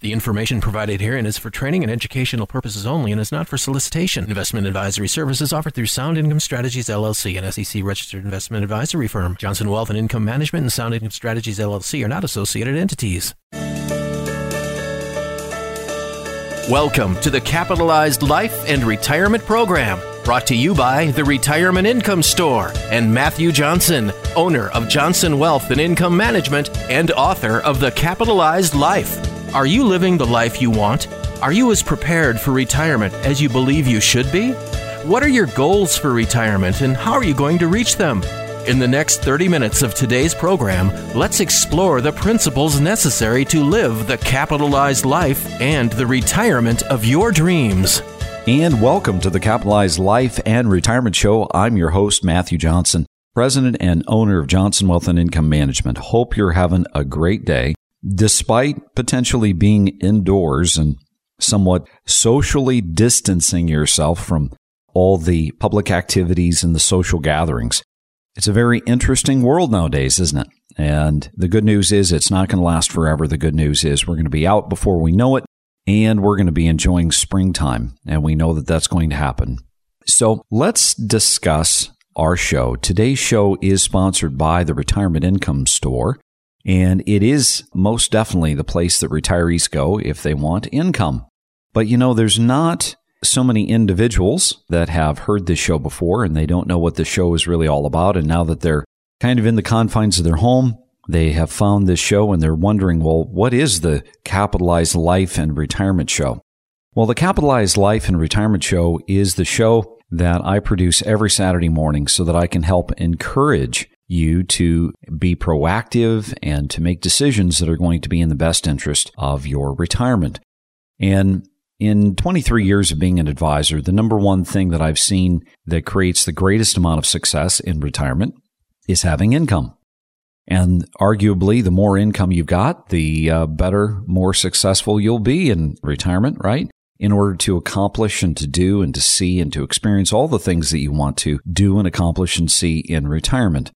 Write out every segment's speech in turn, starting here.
The information provided herein is for training and educational purposes only and is not for solicitation. Investment advisory services offered through Sound Income Strategies LLC, an SEC registered investment advisory firm. Johnson Wealth and Income Management and Sound Income Strategies LLC are not associated entities. Welcome to the Capitalized Life and Retirement Program, brought to you by the Retirement Income Store and Matthew Johnson, owner of Johnson Wealth and Income Management and author of The Capitalized Life. Are you living the life you want? Are you as prepared for retirement as you believe you should be? What are your goals for retirement and how are you going to reach them? In the next 30 minutes of today's program, let's explore the principles necessary to live the capitalized life and the retirement of your dreams. And welcome to the Capitalized Life and Retirement Show. I'm your host, Matthew Johnson, president and owner of Johnson Wealth and Income Management. Hope you're having a great day despite potentially being indoors and somewhat socially distancing yourself from all the public activities and the social gatherings. It's a very interesting world nowadays, isn't it? And the good news is it's not going to last forever. The good news is we're going to be out before we know it and we're going to be enjoying springtime. And we know that that's going to happen. So let's discuss our show. Today's show is sponsored by the Retirement Income Store. And it is most definitely the place that retirees go if they want income. But you know, there's not so many individuals that have heard this show before and they don't know what the show is really all about. And now that they're kind of in the confines of their home, they have found this show and they're wondering, well, what is the Capitalized Life and Retirement Show? Well, the Capitalized Life and Retirement Show is the show that I produce every Saturday morning so that I can help encourage you to be proactive and to make decisions that are going to be in the best interest of your retirement. And in 23 years of being an advisor, the number one thing that I've seen that creates the greatest amount of success in retirement is having income. And arguably, the more income you've got, the uh, better, more successful you'll be in retirement, right? In order to accomplish and to do and to see and to experience all the things that you want to do and accomplish and see in retirement.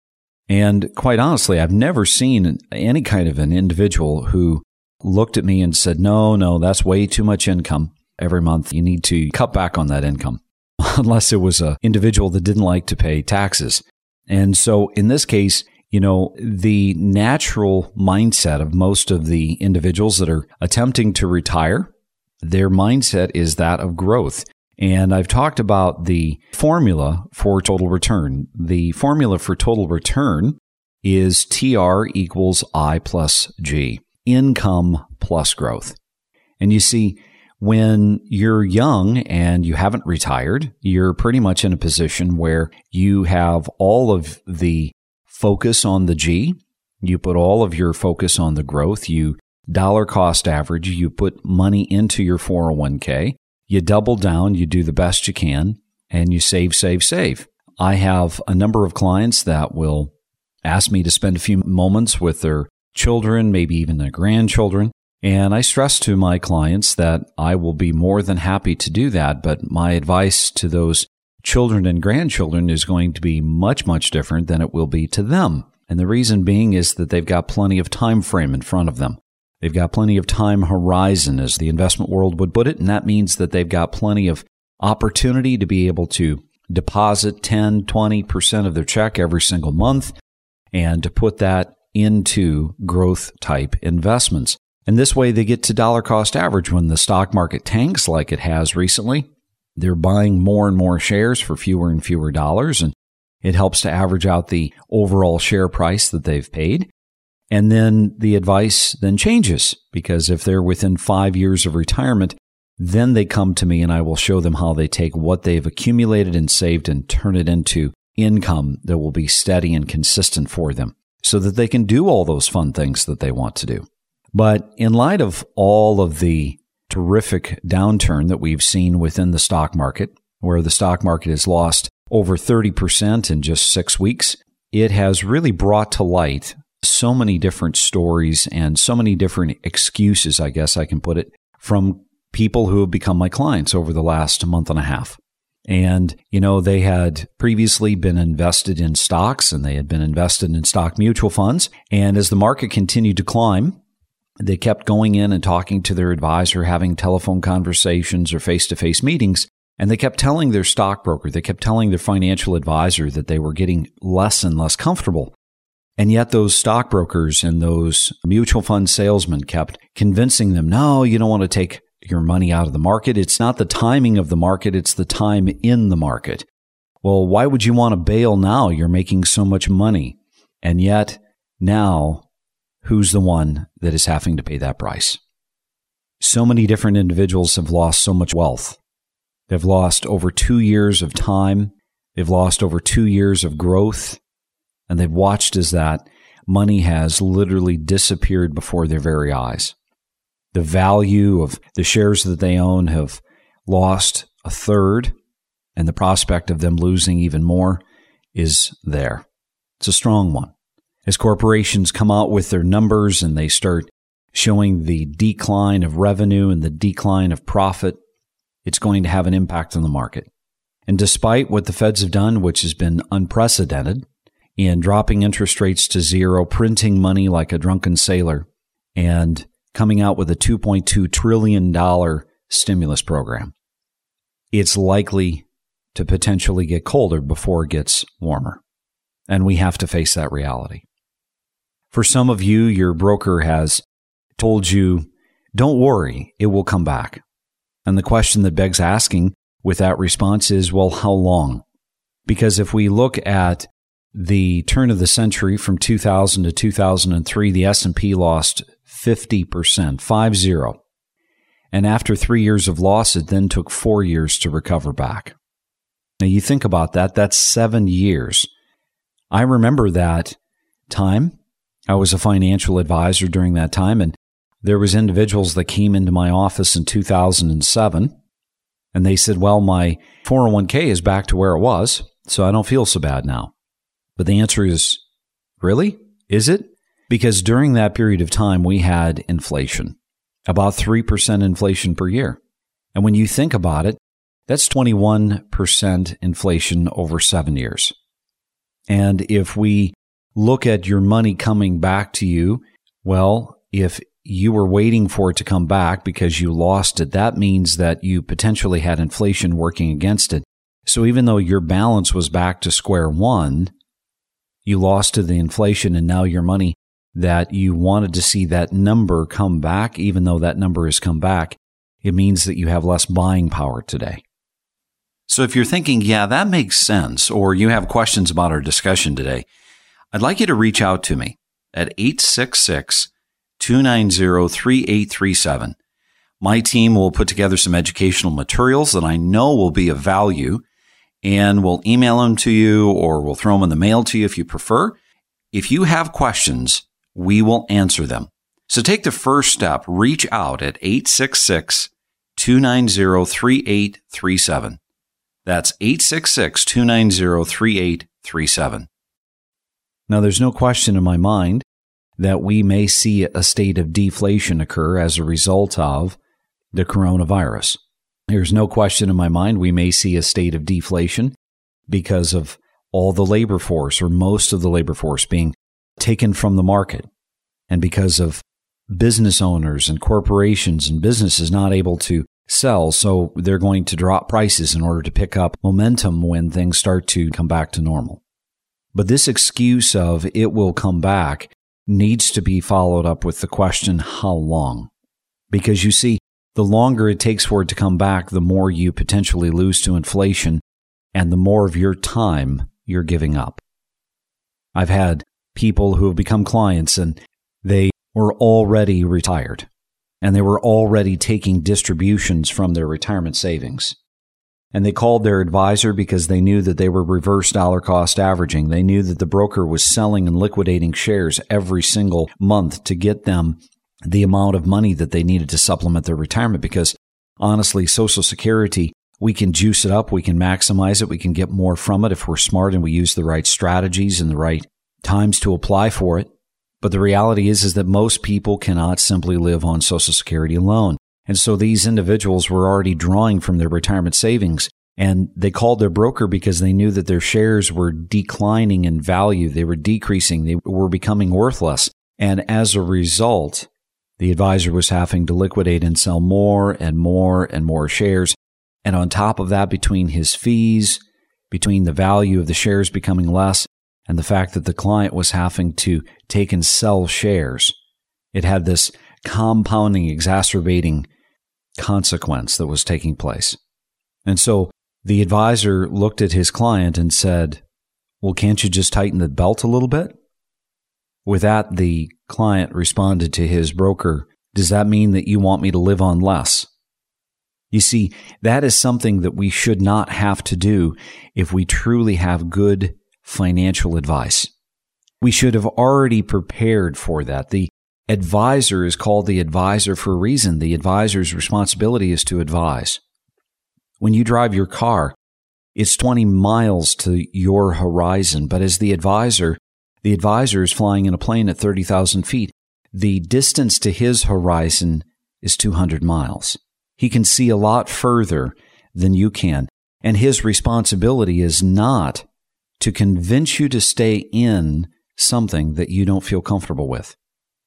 And quite honestly, I've never seen any kind of an individual who looked at me and said, no, no, that's way too much income every month. You need to cut back on that income. Unless it was an individual that didn't like to pay taxes. And so in this case, you know, the natural mindset of most of the individuals that are attempting to retire, their mindset is that of growth. And I've talked about the formula for total return. The formula for total return is TR equals I plus G, income plus growth. And you see, when you're young and you haven't retired, you're pretty much in a position where you have all of the focus on the G. You put all of your focus on the growth. You dollar cost average. You put money into your 401k you double down, you do the best you can, and you save, save, save. I have a number of clients that will ask me to spend a few moments with their children, maybe even their grandchildren. And I stress to my clients that I will be more than happy to do that. But my advice to those children and grandchildren is going to be much, much different than it will be to them. And the reason being is that they've got plenty of time frame in front of them. They've got plenty of time horizon, as the investment world would put it, and that means that they've got plenty of opportunity to be able to deposit 10, 20% of their check every single month and to put that into growth type investments. And this way they get to dollar cost average when the stock market tanks like it has recently. They're buying more and more shares for fewer and fewer dollars and it helps to average out the overall share price that they've paid. And then the advice then changes because if they're within five years of retirement, then they come to me and I will show them how they take what they've accumulated and saved and turn it into income that will be steady and consistent for them so that they can do all those fun things that they want to do. But in light of all of the terrific downturn that we've seen within the stock market, where the stock market has lost over 30% in just six weeks, it has really brought to light so many different stories and so many different excuses, I guess I can put it, from people who have become my clients over the last month and a half. And, you know, they had previously been invested in stocks and they had been invested in stock mutual funds. And as the market continued to climb, they kept going in and talking to their advisor, having telephone conversations or face to face meetings. And they kept telling their stockbroker, they kept telling their financial advisor that they were getting less and less comfortable. And yet, those stockbrokers and those mutual fund salesmen kept convincing them no, you don't want to take your money out of the market. It's not the timing of the market, it's the time in the market. Well, why would you want to bail now? You're making so much money. And yet, now who's the one that is having to pay that price? So many different individuals have lost so much wealth. They've lost over two years of time. They've lost over two years of growth. And they've watched as that money has literally disappeared before their very eyes. The value of the shares that they own have lost a third, and the prospect of them losing even more is there. It's a strong one as corporations come out with their numbers and they start showing the decline of revenue and the decline of profit, it's going to have an impact on the market. And despite what the Feds have done, which has been unprecedented, in dropping interest rates to zero, printing money like a drunken sailor, and coming out with a $2.2 trillion stimulus program, it's likely to potentially get colder before it gets warmer. And we have to face that reality. For some of you, your broker has told you, don't worry, it will come back. And the question that begs asking with that response is, well, how long? Because if we look at the turn of the century from 2000 to 2003, the S&P lost 50%, 5-0. And after 3 years of loss, it then took 4 years to recover back. Now you think about that, that's 7 years. I remember that time I was a financial advisor during that time, and there was individuals that came into my office in 2007, and they said, "Well, my 401k is back to where it was, so I don't feel so bad now." But the answer is, really? Is it? Because during that period of time, we had inflation, about 3% inflation per year. And when you think about it, that's 21% inflation over seven years. And if we look at your money coming back to you, well, if you were waiting for it to come back because you lost it, that means that you potentially had inflation working against it. So even though your balance was back to square one, you lost to the inflation and now your money that you wanted to see that number come back, even though that number has come back, it means that you have less buying power today. So if you're thinking, yeah, that makes sense, or you have questions about our discussion today, I'd like you to reach out to me at 866 290 3837. My team will put together some educational materials that I know will be of value and we'll email them to you or we'll throw them in the mail to you if you prefer. If you have questions, we will answer them. So take the first step, reach out at 866 290 3837. That's 866 290 3837. Now, there's no question in my mind that we may see a state of deflation occur as a result of the coronavirus. There's no question in my mind we may see a state of deflation because of all the labor force or most of the labor force being taken from the market and because of business owners and corporations and businesses not able to sell. So they're going to drop prices in order to pick up momentum when things start to come back to normal. But this excuse of it will come back needs to be followed up with the question, how long? Because you see, the longer it takes for it to come back, the more you potentially lose to inflation and the more of your time you're giving up. I've had people who have become clients and they were already retired and they were already taking distributions from their retirement savings. And they called their advisor because they knew that they were reverse dollar cost averaging. They knew that the broker was selling and liquidating shares every single month to get them the amount of money that they needed to supplement their retirement because honestly, Social Security, we can juice it up, we can maximize it, we can get more from it if we're smart and we use the right strategies and the right times to apply for it. But the reality is is that most people cannot simply live on Social Security alone. And so these individuals were already drawing from their retirement savings. And they called their broker because they knew that their shares were declining in value. They were decreasing. They were becoming worthless. And as a result, The advisor was having to liquidate and sell more and more and more shares. And on top of that, between his fees, between the value of the shares becoming less, and the fact that the client was having to take and sell shares, it had this compounding, exacerbating consequence that was taking place. And so the advisor looked at his client and said, Well, can't you just tighten the belt a little bit? With that, the client responded to his broker, Does that mean that you want me to live on less? You see, that is something that we should not have to do if we truly have good financial advice. We should have already prepared for that. The advisor is called the advisor for a reason. The advisor's responsibility is to advise. When you drive your car, it's 20 miles to your horizon, but as the advisor, the advisor is flying in a plane at 30,000 feet. The distance to his horizon is 200 miles. He can see a lot further than you can. And his responsibility is not to convince you to stay in something that you don't feel comfortable with.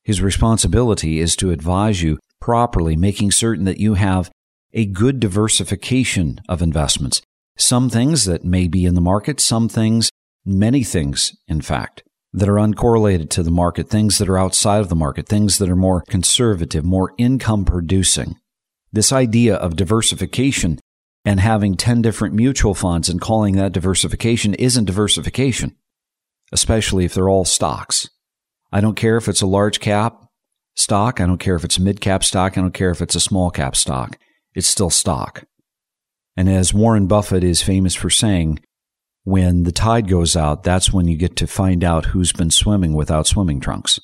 His responsibility is to advise you properly, making certain that you have a good diversification of investments. Some things that may be in the market, some things, many things, in fact, that are uncorrelated to the market, things that are outside of the market, things that are more conservative, more income producing. This idea of diversification and having 10 different mutual funds and calling that diversification isn't diversification, especially if they're all stocks. I don't care if it's a large cap stock. I don't care if it's a mid cap stock. I don't care if it's a small cap stock. It's still stock. And as Warren Buffett is famous for saying, when the tide goes out, that's when you get to find out who's been swimming without swimming trunks.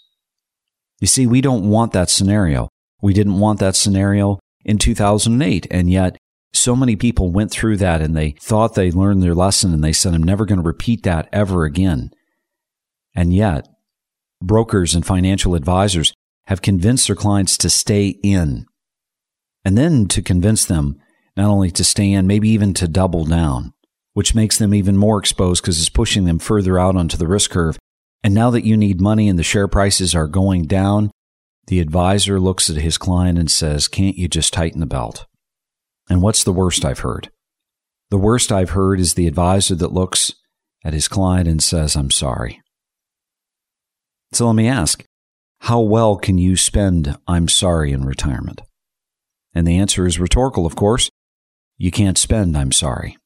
You see, we don't want that scenario. We didn't want that scenario in 2008. And yet, so many people went through that and they thought they learned their lesson and they said, I'm never going to repeat that ever again. And yet, brokers and financial advisors have convinced their clients to stay in. And then to convince them not only to stay in, maybe even to double down, which makes them even more exposed because it's pushing them further out onto the risk curve. And now that you need money and the share prices are going down, the advisor looks at his client and says, Can't you just tighten the belt? And what's the worst I've heard? The worst I've heard is the advisor that looks at his client and says, I'm sorry. So let me ask, how well can you spend I'm sorry in retirement? And the answer is rhetorical, of course. You can't spend I'm sorry.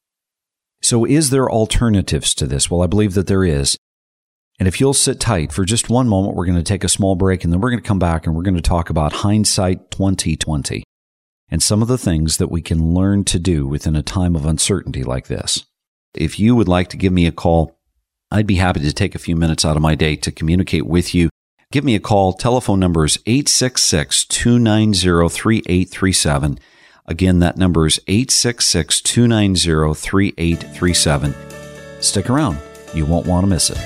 So is there alternatives to this? Well, I believe that there is. And if you'll sit tight for just one moment, we're going to take a small break and then we're going to come back and we're going to talk about hindsight 2020 and some of the things that we can learn to do within a time of uncertainty like this. If you would like to give me a call, I'd be happy to take a few minutes out of my day to communicate with you. Give me a call. Telephone number is 866 290 3837. Again, that number is 866 290 3837. Stick around. You won't want to miss it.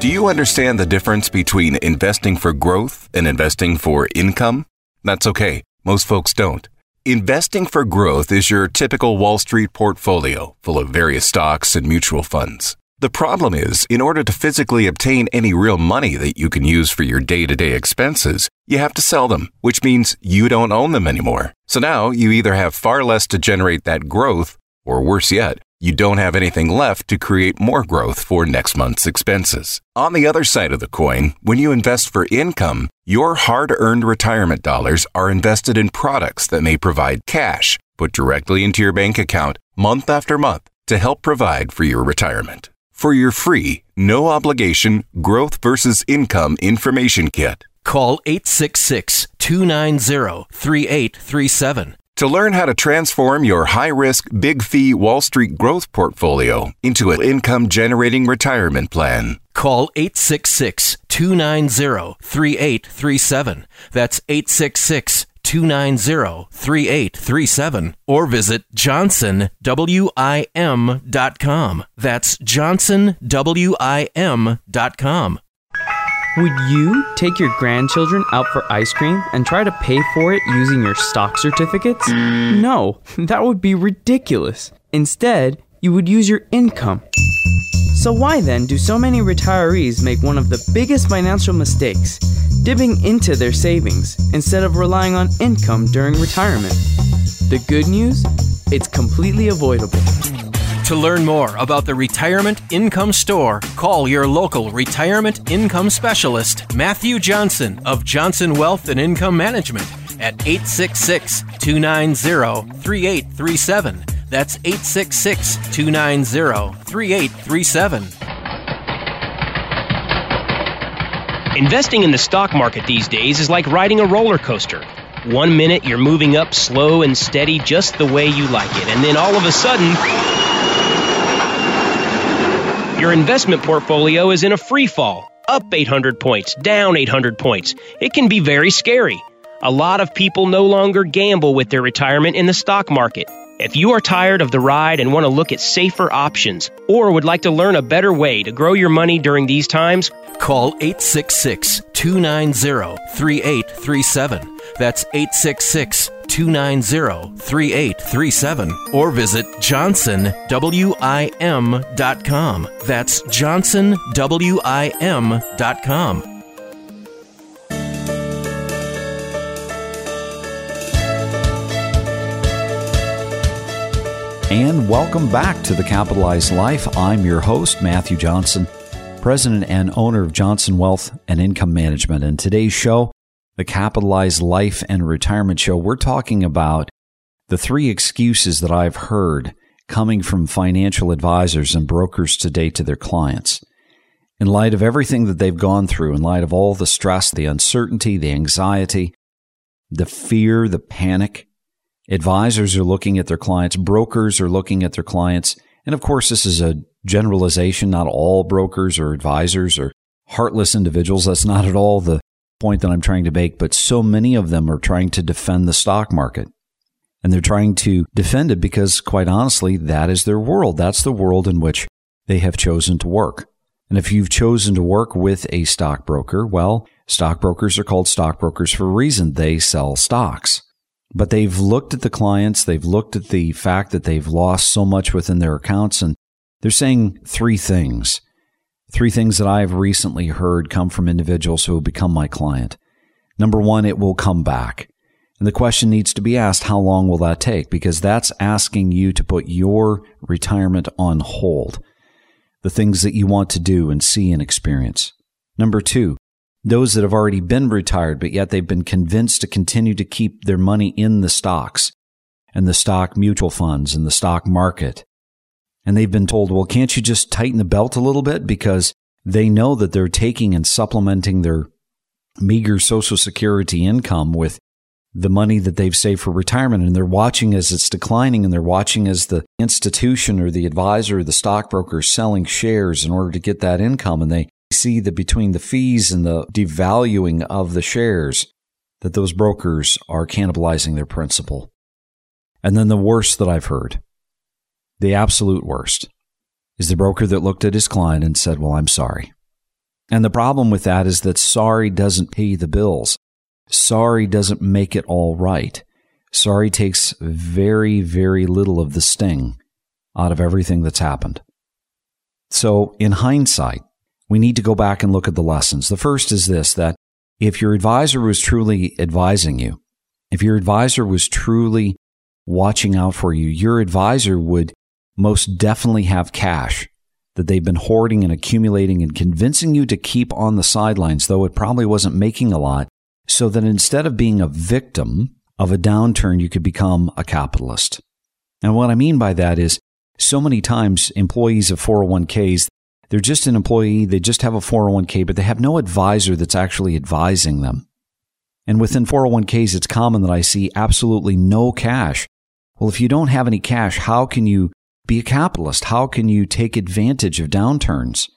Do you understand the difference between investing for growth and investing for income? That's okay. Most folks don't. Investing for growth is your typical Wall Street portfolio full of various stocks and mutual funds. The problem is, in order to physically obtain any real money that you can use for your day to day expenses, you have to sell them, which means you don't own them anymore. So now you either have far less to generate that growth, or worse yet, you don't have anything left to create more growth for next month's expenses. On the other side of the coin, when you invest for income, your hard earned retirement dollars are invested in products that may provide cash put directly into your bank account month after month to help provide for your retirement. For your free, no obligation growth versus income information kit, call 866 290 3837 to learn how to transform your high risk, big fee Wall Street growth portfolio into an income generating retirement plan. Call 866 290 3837. That's 866 290 3837. Or visit johnsonwim.com. That's johnsonwim.com. Would you take your grandchildren out for ice cream and try to pay for it using your stock certificates? No, that would be ridiculous. Instead, you would use your income. So, why then do so many retirees make one of the biggest financial mistakes, dipping into their savings instead of relying on income during retirement? The good news? It's completely avoidable. To learn more about the Retirement Income Store, call your local retirement income specialist, Matthew Johnson of Johnson Wealth and Income Management at 866 290 3837. That's 866 290 3837. Investing in the stock market these days is like riding a roller coaster. One minute you're moving up slow and steady just the way you like it, and then all of a sudden, your investment portfolio is in a free fall, up 800 points, down 800 points. It can be very scary. A lot of people no longer gamble with their retirement in the stock market. If you are tired of the ride and want to look at safer options, or would like to learn a better way to grow your money during these times, Call 866 290 3837. That's 866 290 3837. Or visit johnsonwim.com. That's johnsonwim.com. And welcome back to the Capitalized Life. I'm your host, Matthew Johnson, president and owner of Johnson Wealth and Income Management. And today's show, the Capitalized Life and Retirement Show, we're talking about the three excuses that I've heard coming from financial advisors and brokers today to their clients. In light of everything that they've gone through, in light of all the stress, the uncertainty, the anxiety, the fear, the panic, Advisors are looking at their clients, brokers are looking at their clients. And of course, this is a generalization. Not all brokers or advisors are heartless individuals. That's not at all the point that I'm trying to make. But so many of them are trying to defend the stock market. And they're trying to defend it because, quite honestly, that is their world. That's the world in which they have chosen to work. And if you've chosen to work with a stockbroker, well, stockbrokers are called stockbrokers for a reason. They sell stocks. But they've looked at the clients, they've looked at the fact that they've lost so much within their accounts, and they're saying three things. Three things that I've recently heard come from individuals who have become my client. Number one, it will come back. And the question needs to be asked how long will that take? Because that's asking you to put your retirement on hold, the things that you want to do and see and experience. Number two, those that have already been retired, but yet they've been convinced to continue to keep their money in the stocks and the stock mutual funds and the stock market. And they've been told, well, can't you just tighten the belt a little bit? Because they know that they're taking and supplementing their meager Social Security income with the money that they've saved for retirement. And they're watching as it's declining and they're watching as the institution or the advisor or the stockbroker is selling shares in order to get that income. And they see that between the fees and the devaluing of the shares, that those brokers are cannibalizing their principal. And then the worst that I've heard, the absolute worst, is the broker that looked at his client and said, Well, I'm sorry. And the problem with that is that sorry doesn't pay the bills. Sorry doesn't make it all right. Sorry takes very, very little of the sting out of everything that's happened. So, in hindsight, we need to go back and look at the lessons. The first is this that if your advisor was truly advising you, if your advisor was truly watching out for you, your advisor would most definitely have cash that they've been hoarding and accumulating and convincing you to keep on the sidelines, though it probably wasn't making a lot, so that instead of being a victim of a downturn, you could become a capitalist. And what I mean by that is so many times employees of 401ks, they're just an employee, they just have a 401k, but they have no advisor that's actually advising them. And within 401ks, it's common that I see absolutely no cash. Well, if you don't have any cash, how can you be a capitalist? How can you take advantage of downturns?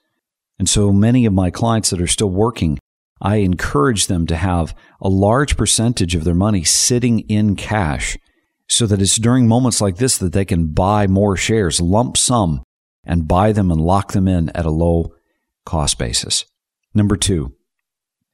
And so many of my clients that are still working, I encourage them to have a large percentage of their money sitting in cash so that it's during moments like this that they can buy more shares, lump sum, and buy them and lock them in at a low cost basis. Number two,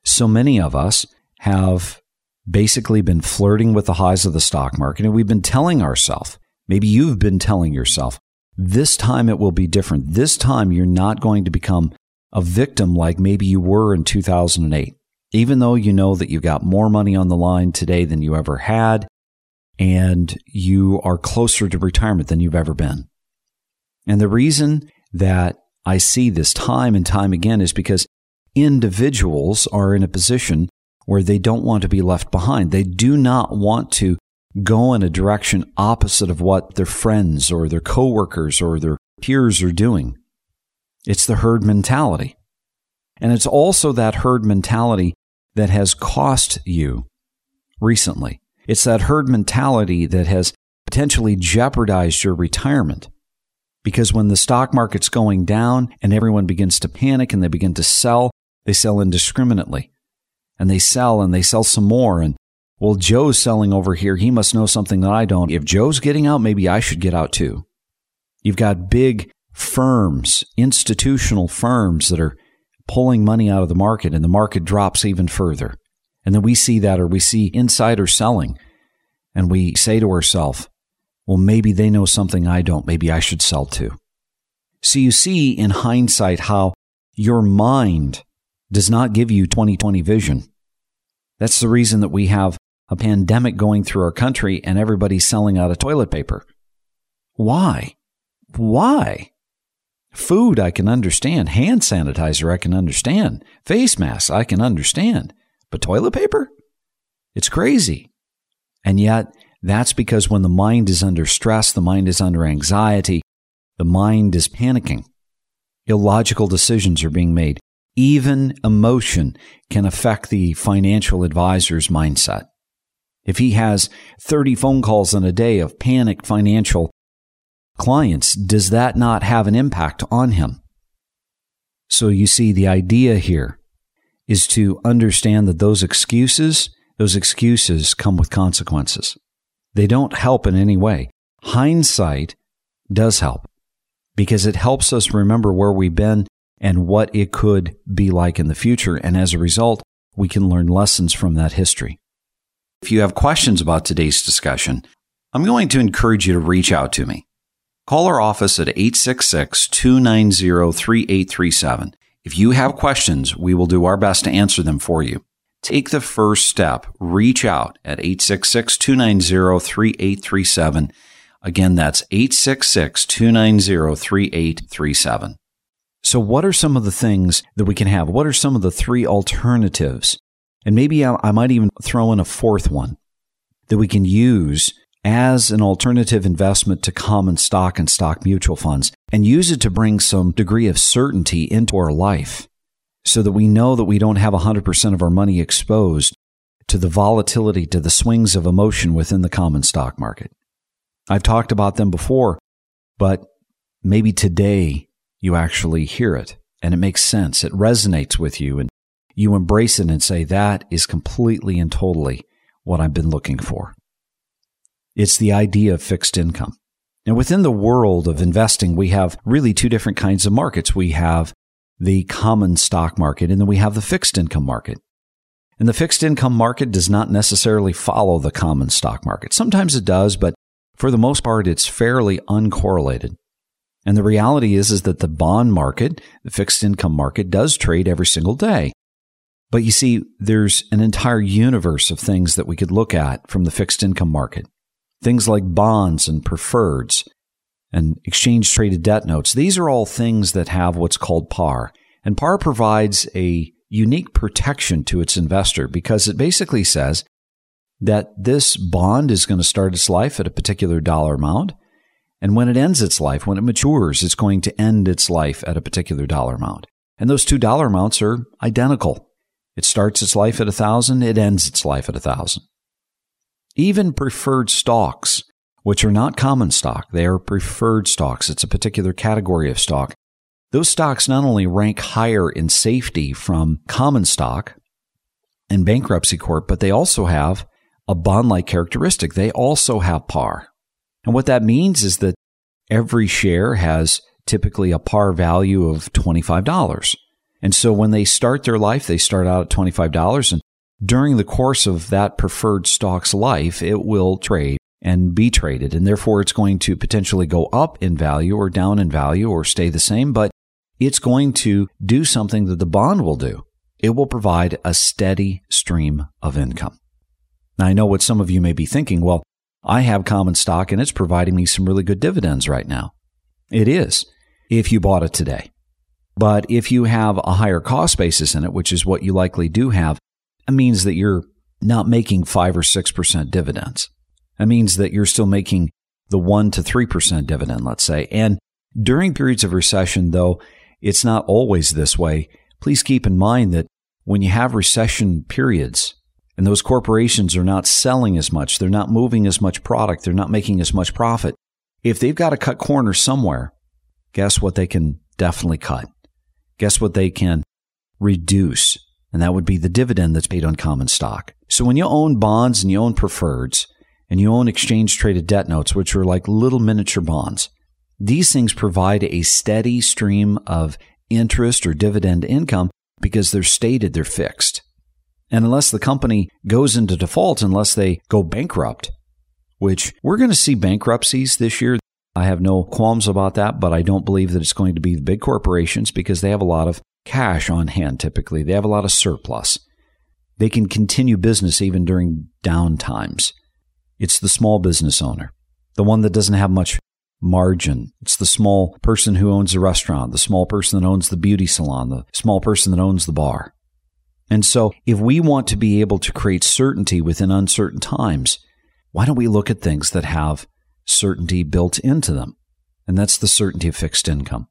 so many of us have basically been flirting with the highs of the stock market, and we've been telling ourselves, maybe you've been telling yourself, This time it will be different. This time you're not going to become a victim like maybe you were in 2008. Even though you know that you've got more money on the line today than you ever had, and you are closer to retirement than you've ever been. And the reason that I see this time and time again is because individuals are in a position where they don't want to be left behind. They do not want to go in a direction opposite of what their friends or their coworkers or their peers are doing. It's the herd mentality. And it's also that herd mentality that has cost you recently. It's that herd mentality that has potentially jeopardized your retirement. Because when the stock market's going down and everyone begins to panic and they begin to sell, they sell indiscriminately. And they sell and they sell some more. And well, Joe's selling over here. He must know something that I don't. If Joe's getting out, maybe I should get out too. You've got big firms, institutional firms that are pulling money out of the market and the market drops even further. And then we see that or we see insider selling and we say to ourselves, well, maybe they know something I don't. Maybe I should sell too. So you see in hindsight how your mind does not give you 2020 vision. That's the reason that we have a pandemic going through our country and everybody's selling out of toilet paper. Why? Why? Food, I can understand. Hand sanitizer, I can understand. Face masks, I can understand. But toilet paper? It's crazy. And yet, that's because when the mind is under stress, the mind is under anxiety, the mind is panicking. Illogical decisions are being made. Even emotion can affect the financial advisor's mindset. If he has 30 phone calls in a day of panicked financial clients, does that not have an impact on him? So you see, the idea here is to understand that those excuses, those excuses come with consequences. They don't help in any way. Hindsight does help because it helps us remember where we've been and what it could be like in the future. And as a result, we can learn lessons from that history. If you have questions about today's discussion, I'm going to encourage you to reach out to me. Call our office at 866 290 3837. If you have questions, we will do our best to answer them for you. Take the first step. Reach out at 866 290 3837. Again, that's 866 290 3837. So, what are some of the things that we can have? What are some of the three alternatives? And maybe I might even throw in a fourth one that we can use as an alternative investment to common stock and stock mutual funds and use it to bring some degree of certainty into our life so that we know that we don't have 100% of our money exposed to the volatility, to the swings of emotion within the common stock market. I've talked about them before, but maybe today you actually hear it and it makes sense. It resonates with you and you embrace it and say, that is completely and totally what I've been looking for. It's the idea of fixed income. And within the world of investing, we have really two different kinds of markets. We have the common stock market and then we have the fixed income market. And the fixed income market does not necessarily follow the common stock market. Sometimes it does, but for the most part, it's fairly uncorrelated. And the reality is, is that the bond market, the fixed income market does trade every single day. But you see, there's an entire universe of things that we could look at from the fixed income market. Things like bonds and preferreds and exchange traded debt notes. These are all things that have what's called par. And par provides a unique protection to its investor because it basically says that this bond is going to start its life at a particular dollar amount. And when it ends its life, when it matures, it's going to end its life at a particular dollar amount. And those two dollar amounts are identical. It starts its life at a thousand, it ends its life at a thousand. Even preferred stocks, which are not common stock, they are preferred stocks. It's a particular category of stock. Those stocks not only rank higher in safety from common stock and bankruptcy court, but they also have a bond like characteristic. They also have par. And what that means is that every share has typically a par value of $25. And so when they start their life, they start out at $25 and during the course of that preferred stock's life, it will trade and be traded. And therefore, it's going to potentially go up in value or down in value or stay the same, but it's going to do something that the bond will do. It will provide a steady stream of income. Now, I know what some of you may be thinking. Well, I have common stock and it's providing me some really good dividends right now. It is if you bought it today. But if you have a higher cost basis in it, which is what you likely do have, it means that you're not making 5 or 6% dividends. That means that you're still making the 1 to 3% dividend, let's say. And during periods of recession, though, it's not always this way. Please keep in mind that when you have recession periods and those corporations are not selling as much, they're not moving as much product, they're not making as much profit, if they've got to cut corners somewhere, guess what they can definitely cut? Guess what they can reduce? And that would be the dividend that's paid on common stock. So when you own bonds and you own preferreds and you own exchange traded debt notes, which are like little miniature bonds, these things provide a steady stream of interest or dividend income because they're stated, they're fixed. And unless the company goes into default, unless they go bankrupt, which we're going to see bankruptcies this year. I have no qualms about that, but I don't believe that it's going to be the big corporations because they have a lot of cash on hand typically. They have a lot of surplus. They can continue business even during down times. It's the small business owner, the one that doesn't have much margin. It's the small person who owns the restaurant, the small person that owns the beauty salon, the small person that owns the bar. And so, if we want to be able to create certainty within uncertain times, why don't we look at things that have certainty built into them? And that's the certainty of fixed income.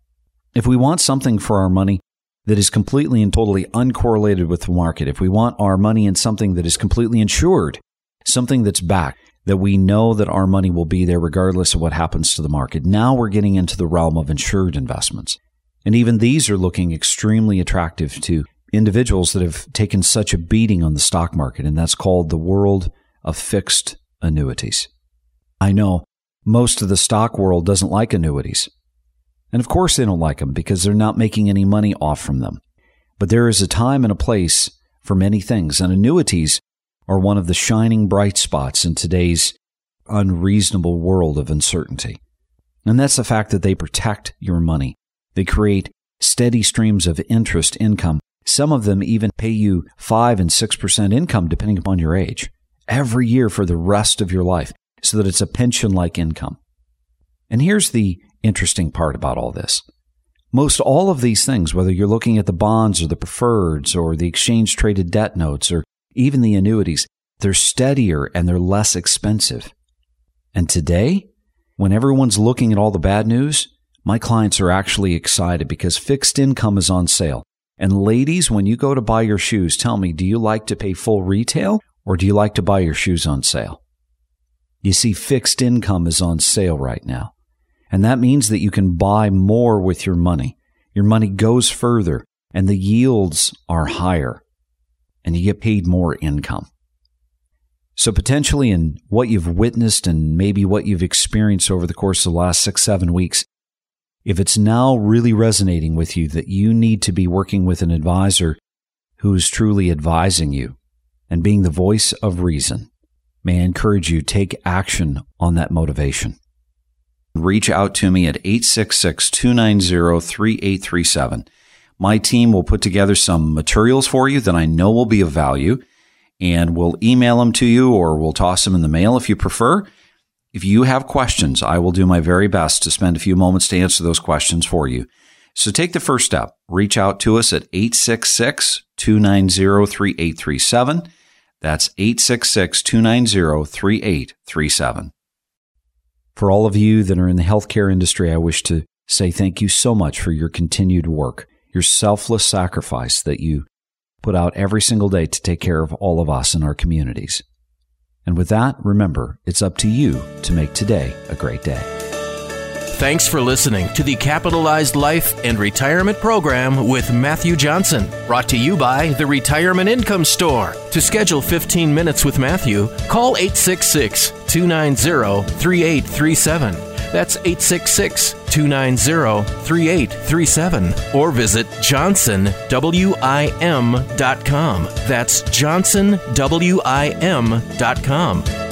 If we want something for our money that is completely and totally uncorrelated with the market, if we want our money in something that is completely insured, something that's backed, that we know that our money will be there regardless of what happens to the market. Now we're getting into the realm of insured investments. And even these are looking extremely attractive to individuals that have taken such a beating on the stock market, and that's called the world of fixed annuities. I know most of the stock world doesn't like annuities. And of course, they don't like them because they're not making any money off from them. But there is a time and a place for many things, and annuities are one of the shining bright spots in today's unreasonable world of uncertainty. And that's the fact that they protect your money. They create steady streams of interest income. Some of them even pay you 5 and 6% income depending upon your age every year for the rest of your life so that it's a pension like income. And here's the interesting part about all this. Most all of these things, whether you're looking at the bonds or the preferreds or the exchange traded debt notes or even the annuities, they're steadier and they're less expensive. And today, when everyone's looking at all the bad news, my clients are actually excited because fixed income is on sale. And ladies, when you go to buy your shoes, tell me, do you like to pay full retail or do you like to buy your shoes on sale? You see, fixed income is on sale right now. And that means that you can buy more with your money. Your money goes further and the yields are higher and you get paid more income. So, potentially, in what you've witnessed and maybe what you've experienced over the course of the last six, seven weeks, if it's now really resonating with you that you need to be working with an advisor who is truly advising you and being the voice of reason, may I encourage you take action on that motivation. Reach out to me at 866 290 3837 my team will put together some materials for you that I know will be of value, and we'll email them to you or we'll toss them in the mail if you prefer. If you have questions, I will do my very best to spend a few moments to answer those questions for you. So take the first step. Reach out to us at 866 290 3837. That's 866 290 3837. For all of you that are in the healthcare industry, I wish to say thank you so much for your continued work your selfless sacrifice that you put out every single day to take care of all of us in our communities. And with that, remember, it's up to you to make today a great day. Thanks for listening to the Capitalized Life and Retirement Program with Matthew Johnson, brought to you by the Retirement Income Store. To schedule 15 minutes with Matthew, call 866 290 3837 that's 866 290 3837. Or visit johnsonwim.com. That's johnsonwim.com.